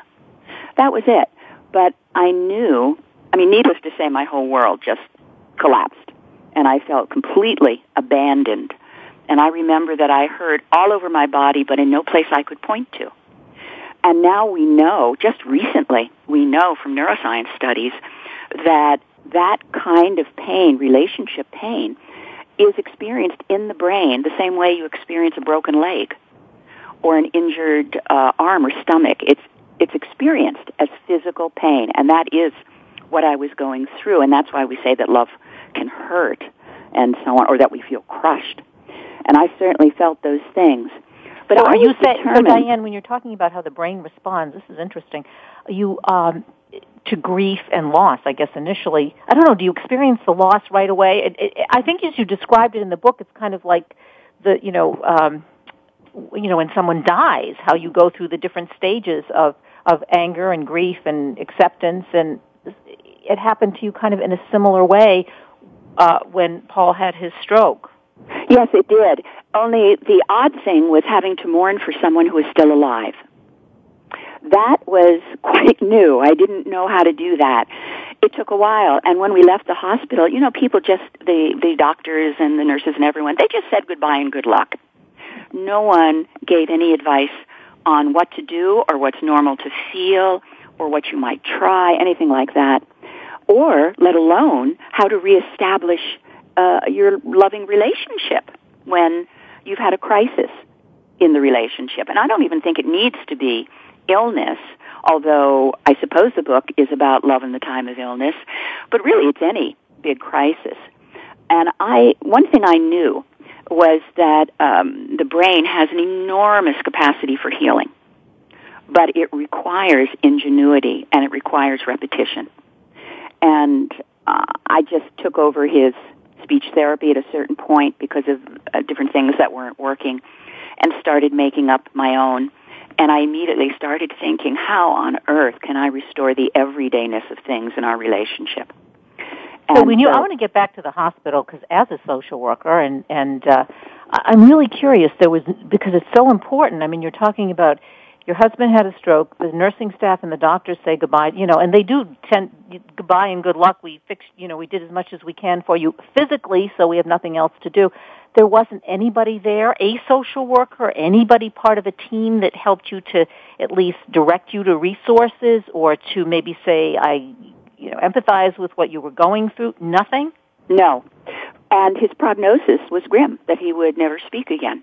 That was it. But I knew, I mean, needless to say, my whole world just collapsed, and I felt completely abandoned. And I remember that I hurt all over my body, but in no place I could point to. And now we know, just recently, we know from neuroscience studies that that kind of pain, relationship pain, is experienced in the brain the same way you experience a broken leg or an injured uh, arm or stomach. It's it's experienced as physical pain, and that is what I was going through, and that's why we say that love can hurt and so on, or that we feel crushed. And I certainly felt those things. But so are you saying, so Diane, when you're talking about how the brain responds, this is interesting. You um, to grief and loss, I guess initially. I don't know. Do you experience the loss right away? It, it, I think as you described it in the book, it's kind of like the you know um, you know when someone dies, how you go through the different stages of of anger and grief and acceptance, and it happened to you kind of in a similar way uh, when Paul had his stroke. Yes, it did. Only the odd thing was having to mourn for someone who was still alive. That was quite new. I didn't know how to do that. It took a while, and when we left the hospital, you know, people just the the doctors and the nurses and everyone, they just said goodbye and good luck. No one gave any advice on what to do or what's normal to feel or what you might try, anything like that, or let alone how to reestablish uh, your loving relationship when you've had a crisis in the relationship. And I don't even think it needs to be illness, although I suppose the book is about love in the time of illness, but really it's any big crisis. And I, one thing I knew was that um, the brain has an enormous capacity for healing, but it requires ingenuity and it requires repetition. And uh, I just took over his speech therapy at a certain point because of uh, different things that weren't working and started making up my own. And I immediately started thinking, how on earth can I restore the everydayness of things in our relationship? so we you, so, I want to get back to the hospital because as a social worker, and and uh, I'm really curious. There was because it's so important. I mean, you're talking about your husband had a stroke. The nursing staff and the doctors say goodbye. You know, and they do tend goodbye and good luck. We fixed. You know, we did as much as we can for you physically, so we have nothing else to do. There wasn't anybody there, a social worker, anybody part of a team that helped you to at least direct you to resources or to maybe say, I you know, empathize with what you were going through? Nothing? No. And his prognosis was grim, that he would never speak again.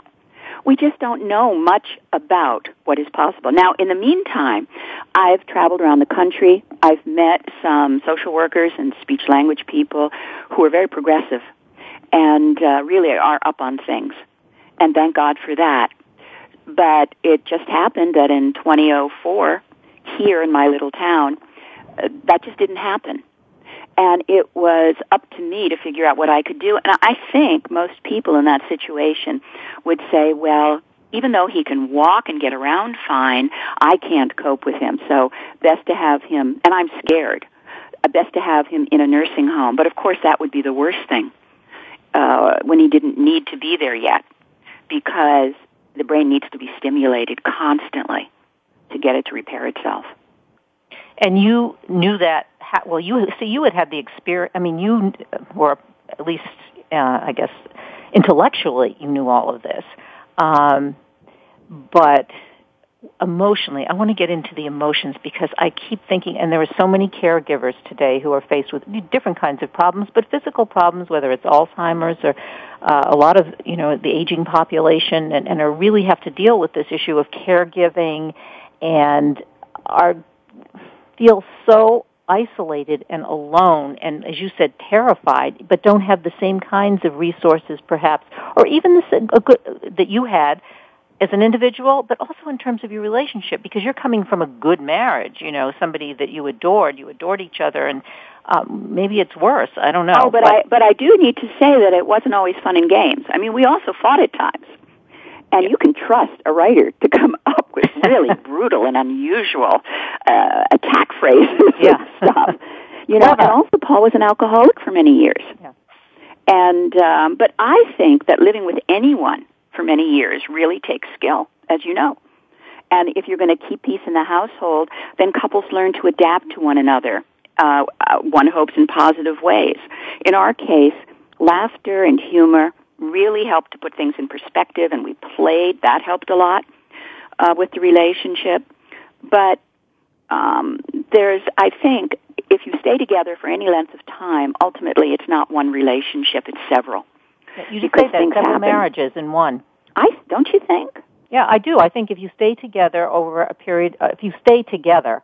We just don't know much about what is possible. Now, in the meantime, I've traveled around the country. I've met some social workers and speech language people who are very progressive and uh, really are up on things. And thank God for that. But it just happened that in 2004, here in my little town, uh, that just didn't happen. And it was up to me to figure out what I could do. And I think most people in that situation would say, well, even though he can walk and get around fine, I can't cope with him. So best to have him, and I'm scared, uh, best to have him in a nursing home. But of course that would be the worst thing, uh, when he didn't need to be there yet. Because the brain needs to be stimulated constantly to get it to repair itself and you knew that. Well, you see, you had had the experience. I mean, you were at least, uh, I guess, intellectually, you knew all of this, um, but emotionally, I want to get into the emotions because I keep thinking, and there are so many caregivers today who are faced with different kinds of problems, but physical problems, whether it's Alzheimer's or uh, a lot of, you know, the aging population, and, and are really have to deal with this issue of caregiving and are feel so isolated and alone and as you said terrified but don't have the same kinds of resources perhaps or even a good, that you had as an individual but also in terms of your relationship because you're coming from a good marriage you know somebody that you adored you adored each other and um, maybe it's worse i don't know oh but, but i but i do need to say that it wasn't always fun and games. I mean we also fought at times and you can trust a writer to come up with really brutal and unusual uh, attack phrases yeah. and stuff. You know, and also Paul was an alcoholic for many years. Yeah. And um, but I think that living with anyone for many years really takes skill, as you know. And if you're going to keep peace in the household, then couples learn to adapt to one another. Uh, uh, one hopes in positive ways. In our case, laughter and humor really helped to put things in perspective, and we played. That helped a lot uh, with the relationship. but um, there's, I think, if you stay together for any length of time, ultimately it's not one relationship; it's several. You just say that several happen. marriages in one. I don't you think? Yeah, I do. I think if you stay together over a period, uh, if you stay together,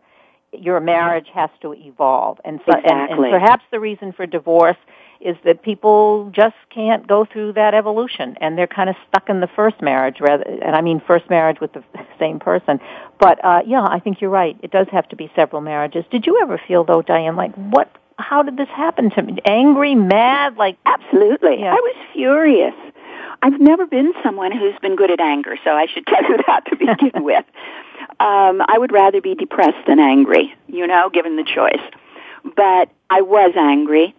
your marriage has to evolve, and so, exactly. and, and perhaps the reason for divorce is that people just can't go through that evolution and they're kind of stuck in the first marriage rather and I mean first marriage with the same person. But uh yeah, I think you're right. It does have to be several marriages. Did you ever feel though, Diane, like what how did this happen to me? Angry, mad, like Absolutely. Yeah. I was furious. I've never been someone who's been good at anger, so I should tell you that to begin with. Um, I would rather be depressed than angry, you know, given the choice. But I was angry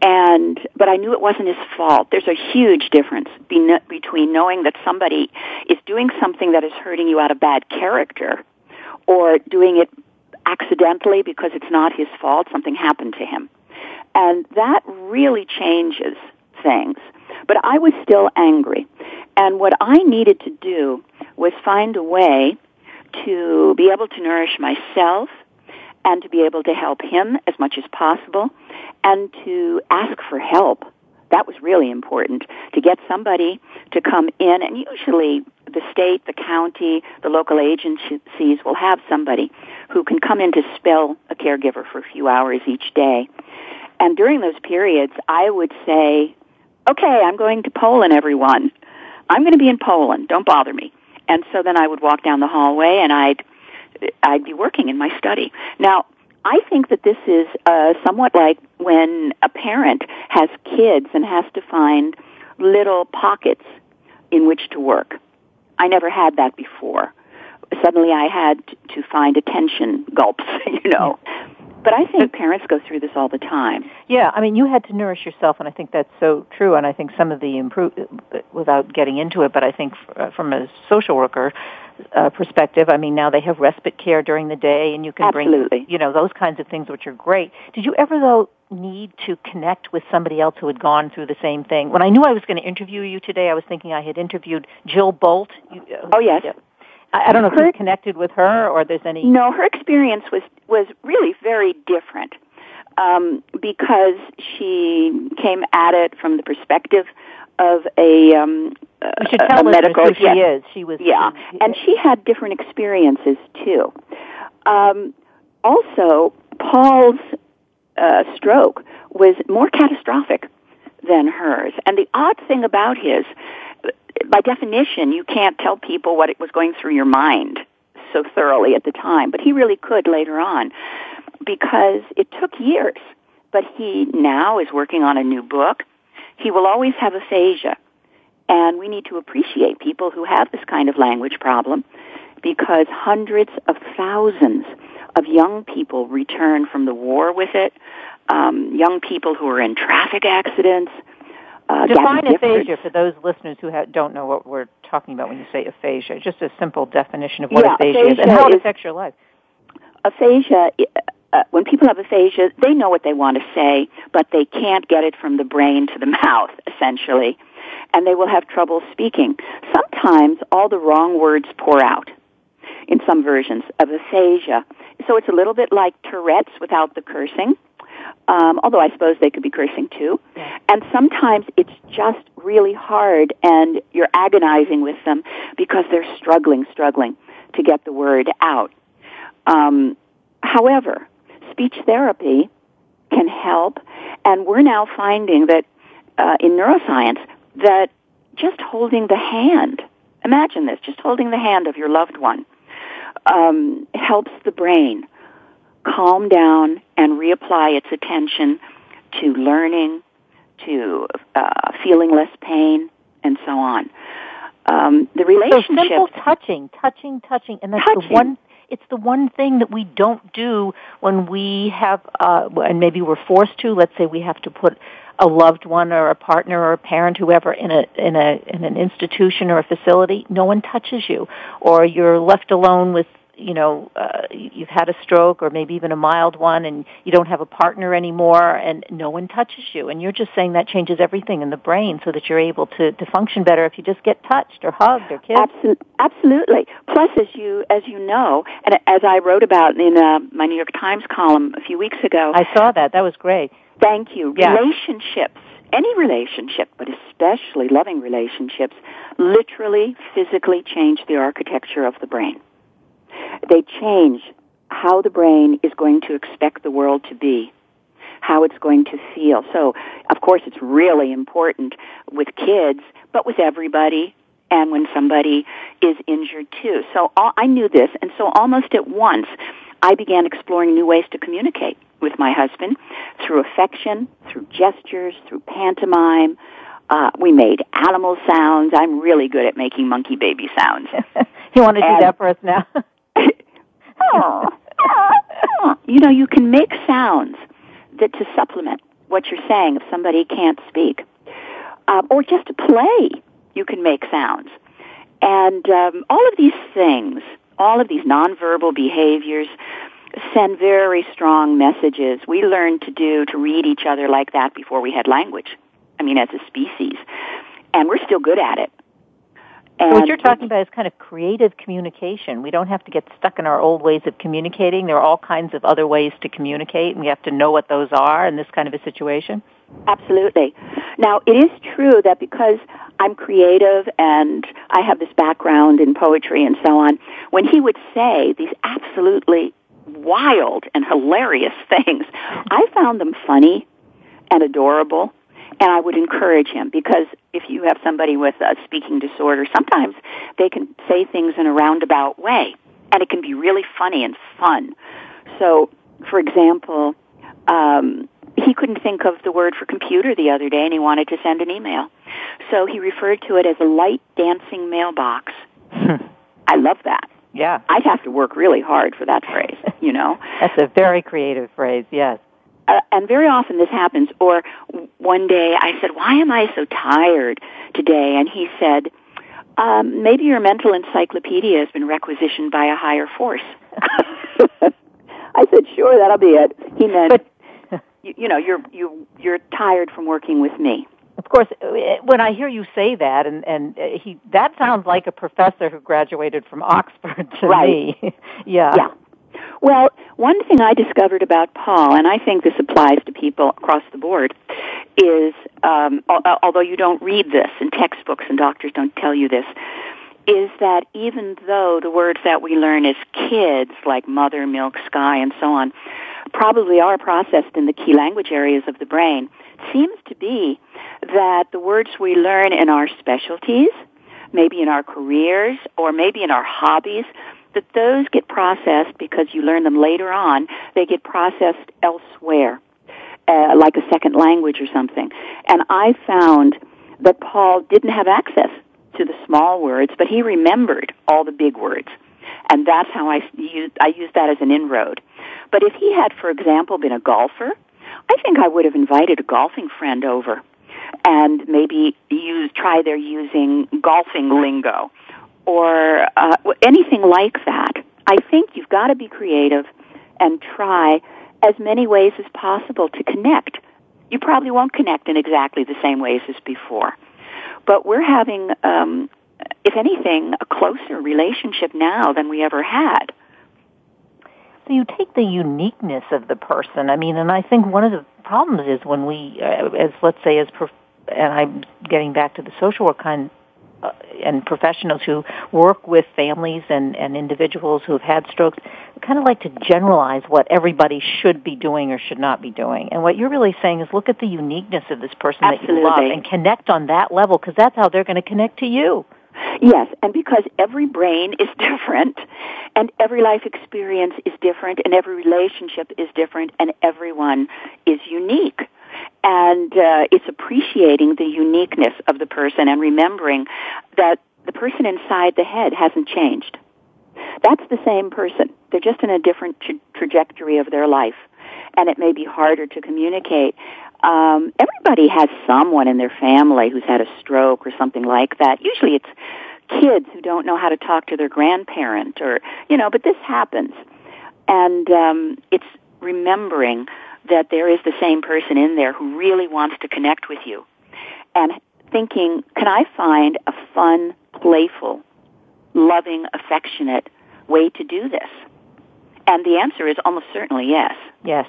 and but I knew it wasn't his fault. There's a huge difference be- between knowing that somebody is doing something that is hurting you out of bad character, or doing it accidentally because it's not his fault. Something happened to him, and that really changes things. But I was still angry, and what I needed to do was find a way to be able to nourish myself and to be able to help him as much as possible and to ask for help. That was really important to get somebody to come in and usually the state, the county, the local agencies will have somebody who can come in to spell a caregiver for a few hours each day. And during those periods, I would say, okay, I'm going to Poland, everyone. I'm going to be in Poland. Don't bother me. And so then I would walk down the hallway and I'd I'd be working in my study. Now, I think that this is uh, somewhat like when a parent has kids and has to find little pockets in which to work. I never had that before. Suddenly I had to find attention gulps, you know. But I think parents go through this all the time. Yeah, I mean, you had to nourish yourself, and I think that's so true. And I think some of the improve, without getting into it, but I think uh, from a social worker uh, perspective, I mean, now they have respite care during the day, and you can Absolutely. bring, you know, those kinds of things, which are great. Did you ever though need to connect with somebody else who had gone through the same thing? When I knew I was going to interview you today, I was thinking I had interviewed Jill Bolte. Uh, oh yes. I, I don't know if you connected with her or there's any. No, her experience was was really very different um, because she came at it from the perspective of a um, we should a, tell a medical. who she yes. is. She was yeah, she, and she had different experiences too. Um, also, Paul's uh, stroke was more catastrophic than hers, and the odd thing about his by definition, you can't tell people what it was going through your mind so thoroughly at the time, but he really could later on because it took years. But he now is working on a new book. He will always have aphasia. And we need to appreciate people who have this kind of language problem because hundreds of thousands of young people return from the war with it. Um, young people who are in traffic accidents, uh, Define aphasia for those listeners who ha- don't know what we're talking about when you say aphasia. Just a simple definition of what Yeah, aphasia, is and how it affects your life. aphasia, uh, when people have aphasia, they know what they want to say, but they can't get it from the brain to the mouth, essentially. And they will have trouble speaking. Sometimes all the wrong words pour out in some versions of aphasia. So it's a little bit like Tourette's without the cursing. Um, although I suppose they could be cursing too. And sometimes it's just really hard and you're agonizing with them because they're struggling, struggling to get the word out. Um, however, speech therapy can help, and we're now finding that uh, in neuroscience that just holding the hand, imagine this, just holding the hand of your loved one, um, helps the brain calm down and reapply its attention to learning, to uh, feeling less pain, and so on. Um, the So simple touching, touching, touching, and that's Touching. the one. It's the one thing that we don't do when we have, uh, and maybe we're forced to. Let's say we have to put a loved one or a partner or a parent, whoever, in a in a in an institution or a facility. No one touches you, or you're left alone with you know, uh, you've had a stroke or maybe even a mild one and you don't have a partner anymore and no one touches you. And you're just saying that changes everything in the brain so that you're able to, to function better if you just get touched or hugged or kissed. Absolutely. Absolutely. Plus, as you, as you know, and as I wrote about in uh, my New York Times column a few weeks ago. I saw that. That was great. Thank you. Yeah. Relationships any relationship, but especially loving relationships, literally, physically change the architecture of the brain. They change how the brain is going to expect the world to be, how it's going to feel. So, of course, it's really important with kids, but with everybody, and when somebody is injured too. So all, I knew this, and so almost at once, I began exploring new ways to communicate with my husband through affection, through gestures, through pantomime. Uh, we made animal sounds. I'm really good at making monkey baby sounds. you want to do that for us now? you know, you can make sounds that to supplement what you're saying if somebody can't speak, uh, or just to play. You can make sounds, and um, all of these things, all of these nonverbal behaviors, send very strong messages. We learned to do to read each other like that before we had language. I mean, as a species, and we're still good at it. And what you're talking about is kind of creative communication. We don't have to get stuck in our old ways of communicating. There are all kinds of other ways to communicate, and we have to know what those are in this kind of a situation. Absolutely. Now, it is true that because I'm creative and I have this background in poetry and so on, when he would say these absolutely wild and hilarious things, I found them funny and adorable and I would encourage him because if you have somebody with a speaking disorder, sometimes they can say things in a roundabout way, and it can be really funny and fun. So, for example, um, he couldn't think of the word for computer the other day, and he wanted to send an email. So he referred to it as a light dancing mailbox. I love that. Yeah. I'd have to work really hard for that phrase, you know? That's a very creative phrase, yes uh, and very often this happens. Or one day I said, "Why am I so tired today?" And he said, um, "Maybe your mental encyclopedia has been requisitioned by a higher force." I said, "Sure, that'll be it." He meant, but, you, you know, you're you you're tired from working with me. Of course, uh, when I hear you say that, and and uh, he that sounds like a professor who graduated from Oxford to right. me. yeah. Yeah. Well, one thing I discovered about Paul, and I think this applies to people across the board, is um, although you don't read this in textbooks and doctors don't tell you this, is that even though the words that we learn as kids, like mother, milk, sky, and so on, probably are processed in the key language areas of the brain, seems to be that the words we learn in our specialties, maybe in our careers, or maybe in our hobbies, that those get processed because you learn them later on. They get processed elsewhere, uh, like a second language or something. And I found that Paul didn't have access to the small words, but he remembered all the big words. And that's how I used, I used that as an inroad. But if he had, for example, been a golfer, I think I would have invited a golfing friend over and maybe use, try their using golfing lingo or uh, anything like that. I think you've got to be creative and try as many ways as possible to connect. You probably won't connect in exactly the same ways as before, but we're having, um, if anything, a closer relationship now than we ever had. So you take the uniqueness of the person. I mean, and I think one of the problems is when we, uh, as let's say, as prof- and I'm getting back to the social work kind uh, and professionals who work with families and, and individuals who have had strokes kind of like to generalize what everybody should be doing or should not be doing. And what you're really saying is look at the uniqueness of this person Absolutely. that you love and connect on that level because that's how they're going to connect to you. Yes, and because every brain is different, and every life experience is different, and every relationship is different, and everyone is unique and uh, it's appreciating the uniqueness of the person and remembering that the person inside the head hasn't changed. That's the same person. They're just in a different tra- trajectory of their life, and it may be harder to communicate. Um, everybody has someone in their family who's had a stroke or something like that. Usually, it's kids who don't know how to talk to their grandparent or, you know, but this happens. And um, it's remembering that there is the same person in there who really wants to connect with you. And thinking, can I find a fun, playful, loving, affectionate way to do this? And the answer is almost certainly yes. Yes.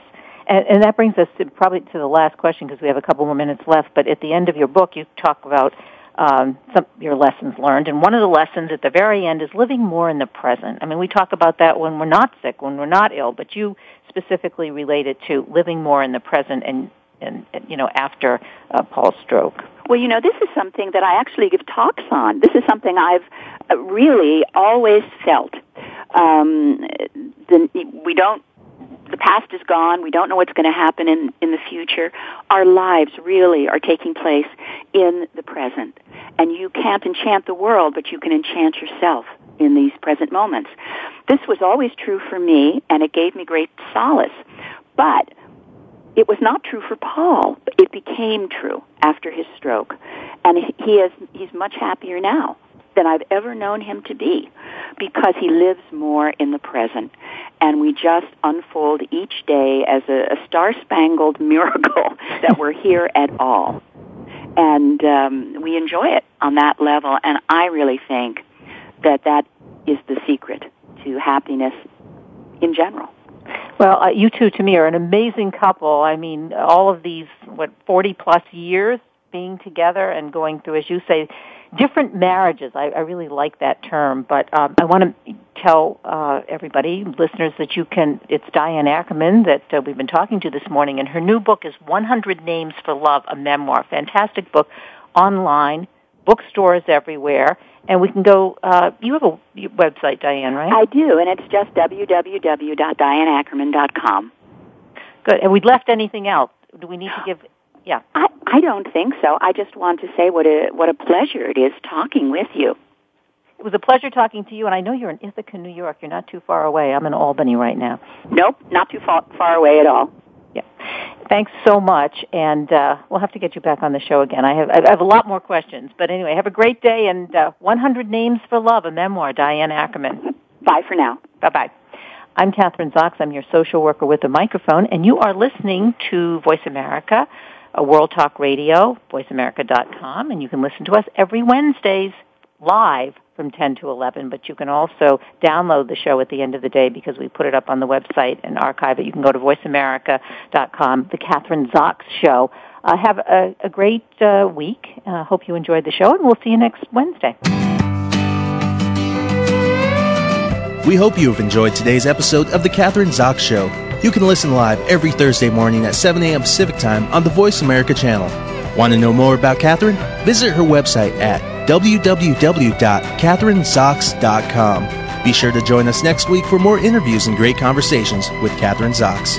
And, and that brings us to probably to the last question because we have a couple more minutes left. But at the end of your book, you talk about um, some your lessons learned, and one of the lessons at the very end is living more in the present. I mean, we talk about that when we're not sick, when we're not ill, but you specifically related to living more in the present and and, you know after uh, Paul's stroke. Well, you know, this is something that I actually give talks on. This is something I've uh, really always felt. Um, the, we don't the past is gone. We don't know what's going to happen in, in the future. Our lives really are taking place in the present. And you can't enchant the world, but you can enchant yourself in these present moments. This was always true for me, and it gave me great solace. But it was not true for Paul. It became true after his stroke. And he is, he's much happier now than I've ever known him to be because he lives more in the present. And we just unfold each day as a, a star-spangled miracle that we're here at all. And um, we enjoy it on that level. And I really think that that is the secret to happiness in general. Well, uh, you two to me are an amazing couple. I mean, all of these, what, 40 plus years being together and going through, as you say, different marriages. I, I really like that term, but um, I want to tell uh, everybody, listeners, that you can. It's Diane Ackerman that uh, we've been talking to this morning, and her new book is 100 Names for Love, a memoir. Fantastic book, online, bookstores everywhere, and we can go. Uh, you have a website, Diane, right? I do, and it's just www.dianeackerman.com. Good. And we left anything else? Do we need to give yeah. I, I don't think so. I just want to say what a what a pleasure it is talking with you. It was a pleasure talking to you, and I know you're in Ithaca, New York. You're not too far away. I'm in Albany right now. Nope, not too far, far away at all. Yeah. Thanks so much, and uh, we'll have to get you back on the show again. I have I have a lot more questions, but anyway, have a great day. And uh, 100 Names for Love, a memoir, Diane Ackerman. Bye for now. Bye bye. I'm Kathryn Zox. I'm your social worker with a microphone, and you are listening to Voice America a World Talk Radio, voiceamerica.com, and you can listen to us every Wednesdays live from 10 to 11, but you can also download the show at the end of the day because we put it up on the website and archive it. You can go to voiceamerica.com, The Kathryn Zox Show. Uh, have a, a great uh, week. Uh, hope you enjoyed the show, and we'll see you next Wednesday. We hope you have enjoyed today's episode of The Kathryn Zox Show. You can listen live every Thursday morning at 7 a.m. Pacific Time on the Voice America channel. Want to know more about Kathryn? Visit her website at www.kathrynzox.com. Be sure to join us next week for more interviews and great conversations with Kathryn Zox.